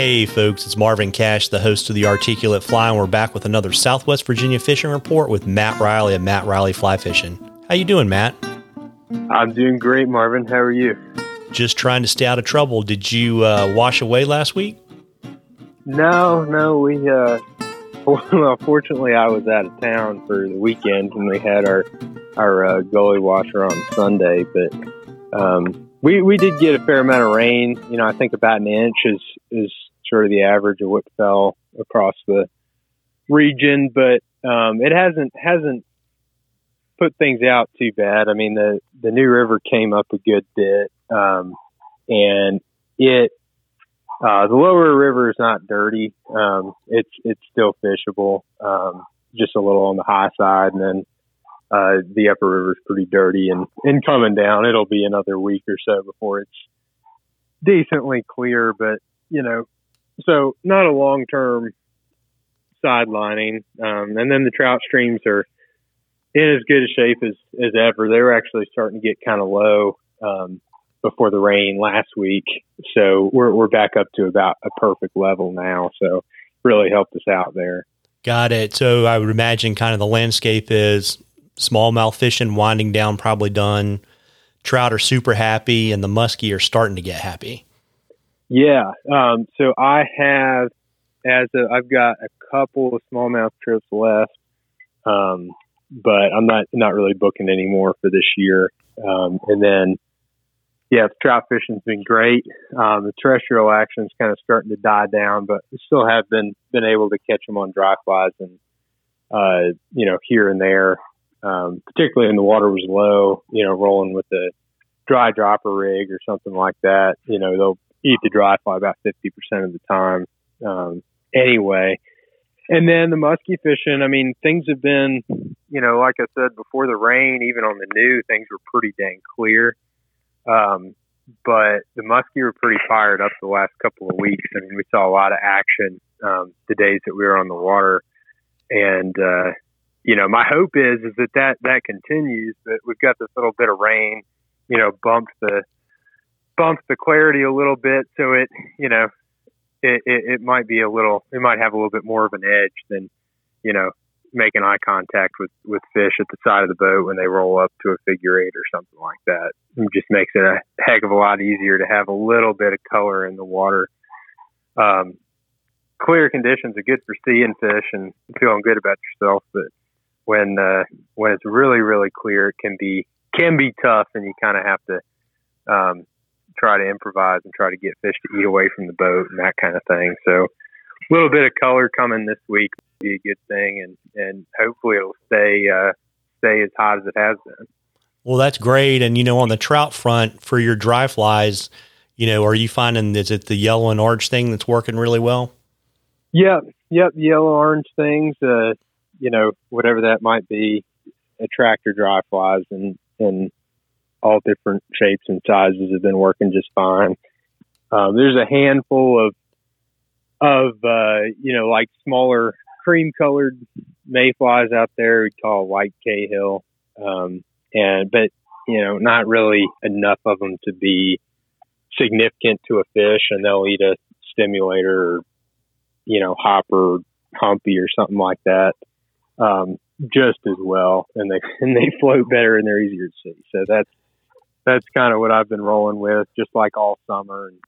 Hey, folks, it's Marvin Cash, the host of the Articulate Fly, and we're back with another Southwest Virginia fishing report with Matt Reilly of Matt Reilly Fly Fishing. How you doing, Matt? I'm doing great, Marvin. How are you? Just trying to stay out of trouble. Did you uh, wash away last week? No, no. We uh, well, fortunately, I was out of town for the weekend, and we had our our uh, gully washer on Sunday. But um, we we did get a fair amount of rain. You know, I think about an inch is is sort of the average of what fell across the region, but um, it hasn't hasn't put things out too bad. I mean, the the New River came up a good bit, um, and it uh, the lower river is not dirty. Um, it's it's still fishable, um, just a little on the high side, and then uh, the upper river is pretty dirty. And and coming down, it'll be another week or so before it's decently clear. But you know, so not a long term sidelining. Um, and then the trout streams are in as good a shape as as ever. They were actually starting to get kind of low. Um, before the rain last week. So we're we're back up to about a perfect level now. So really helped us out there. Got it. So I would imagine kind of the landscape is smallmouth fishing winding down, probably done. Trout are super happy, and the muskie are starting to get happy. Yeah. Um, so I have, as a, I've got a couple of smallmouth trips left, um, but I'm not not really booking any more for this year. Um, and then yeah, the trout fishing's been great. Um, the terrestrial action's kind of starting to die down, but we still have been been able to catch them on dry flies and uh, you know here and there, um, particularly when the water was low. You know, rolling with the dry dropper rig or something like that. You know, they'll eat the dry fly about fifty percent of the time. Um, anyway, and then the muskie fishing. I mean, things have been, you know, like I said before the rain, even on the new, things were pretty dang clear. Um, but the muskie were pretty fired up the last couple of weeks. I mean, we saw a lot of action um, the days that we were on the water, and uh, you know, my hope is is that that that continues. That we've got this little bit of rain, you know, bumps the bumps the clarity a little bit, so it you know, it, it, it might be a little, it might have a little bit more of an edge than you know making eye contact with with fish at the side of the boat when they roll up to a figure eight or something like that. It just makes it a heck of a lot easier to have a little bit of color in the water. Um, clear conditions are good for seeing fish and feeling good about yourself, but when uh, when it's really really clear, it can be can be tough, and you kind of have to um, try to improvise and try to get fish to eat away from the boat and that kind of thing. So a little bit of color coming this week would be a good thing, and and hopefully it'll stay uh, stay as hot as it has been. Well, that's great. And you know, on the trout front for your dry flies, you know, are you finding is it the yellow and orange thing that's working really well? Yep, yep, yellow orange things. Uh, you know, whatever that might be, attractor dry flies and and all different shapes and sizes have been working just fine. Um, there's a handful of of uh, you know like smaller cream colored mayflies out there we call white cahill. Um, and but you know not really enough of them to be significant to a fish and they'll eat a stimulator or you know hopper humpy or something like that um, just as well. And they and they float better and they're easier to see. So that's that's kind of what I've been rolling with just like all summer and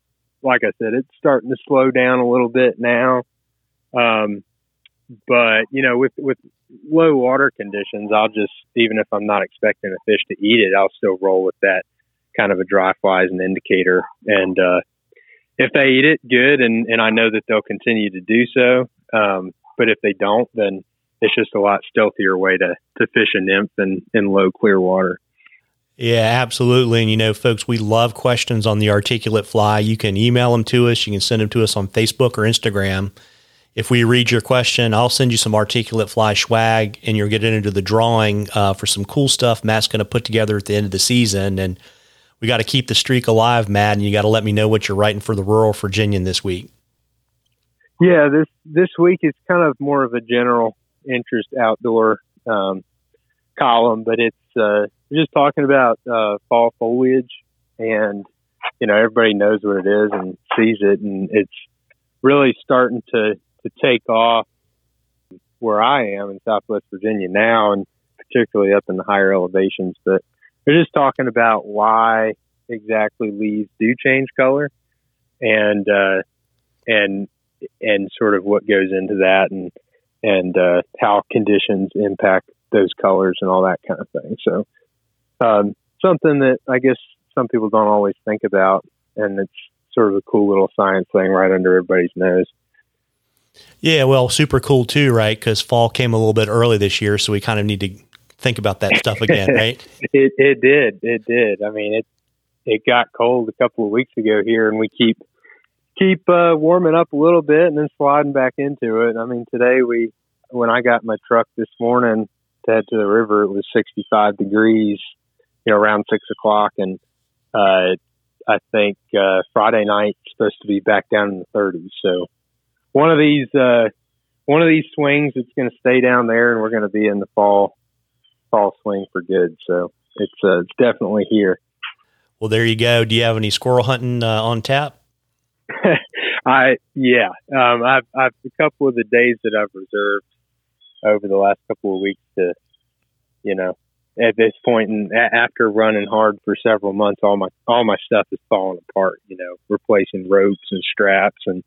like I said, it's starting to slow down a little bit now. Um, but you know, with with low water conditions, I'll just even if I'm not expecting a fish to eat it, I'll still roll with that kind of a dry fly as an indicator. And uh, if they eat it, good, and and I know that they'll continue to do so. Um, but if they don't, then it's just a lot stealthier way to to fish a nymph in in low clear water. Yeah, absolutely. And you know, folks, we love questions on the articulate fly. You can email them to us. You can send them to us on Facebook or Instagram. If we read your question, I'll send you some articulate fly swag and you'll get into the drawing uh, for some cool stuff Matt's going to put together at the end of the season. And we got to keep the streak alive, Matt, and you got to let me know what you're writing for the rural Virginian this week. Yeah, this this week is kind of more of a general interest outdoor um, column, but it's uh, just talking about uh, fall foliage, and you know everybody knows what it is and sees it, and it's really starting to to take off where I am in Southwest Virginia now, and particularly up in the higher elevations. But we're just talking about why exactly leaves do change color, and uh, and and sort of what goes into that, and and uh, how conditions impact those colors and all that kind of thing. So um, something that I guess some people don't always think about, and it's sort of a cool little science thing right under everybody's nose. Yeah, well, super cool too, right? Because fall came a little bit early this year, so we kind of need to think about that stuff again, right? it it did, it did. I mean, it it got cold a couple of weeks ago here, and we keep keep uh, warming up a little bit and then sliding back into it. I mean, today we when I got my truck this morning to head to the river, it was 65 degrees, you know, around six o'clock, and uh, I think uh, Friday night supposed to be back down in the 30s. So one of these uh, one of these swings, it's going to stay down there, and we're going to be in the fall fall swing for good. So it's uh, it's definitely here. Well, there you go. Do you have any squirrel hunting uh, on tap? I yeah, um, I've I've a couple of the days that I've reserved over the last couple of weeks to, you know, at this point and after running hard for several months, all my all my stuff is falling apart. You know, replacing ropes and straps and,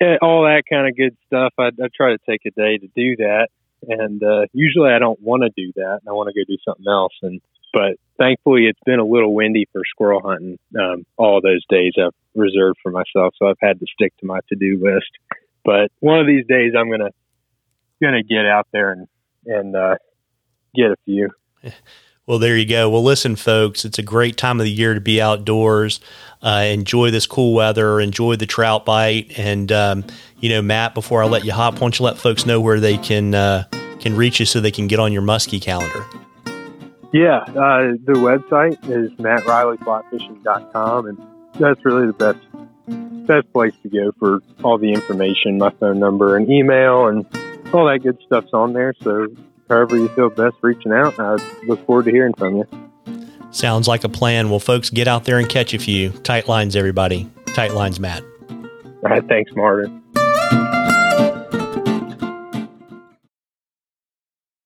and all that kind of good stuff. I, I try to take a day to do that, and uh, usually I don't want to do that. and I want to go do something else. And but thankfully, it's been a little windy for squirrel hunting um, all those days I've reserved for myself. So I've had to stick to my to do list. But one of these days, I'm gonna gonna get out there and and uh, get a few. Well, there you go. Well, listen, folks, it's a great time of the year to be outdoors. Uh, enjoy this cool weather. Enjoy the trout bite. And um, you know, Matt, before I let you hop, why don't you let folks know where they can uh, can reach you so they can get on your muskie calendar? Yeah, uh, the website is mattreillyflyfishing.com, and that's really the best best place to go for all the information. My phone number and email and all that good stuff's on there. So however you feel best reaching out, I look forward to hearing from you. Sounds like a plan. Well, folks, get out there and catch a few. Tight lines, everybody. Tight lines, Matt. All right. Thanks, Martin.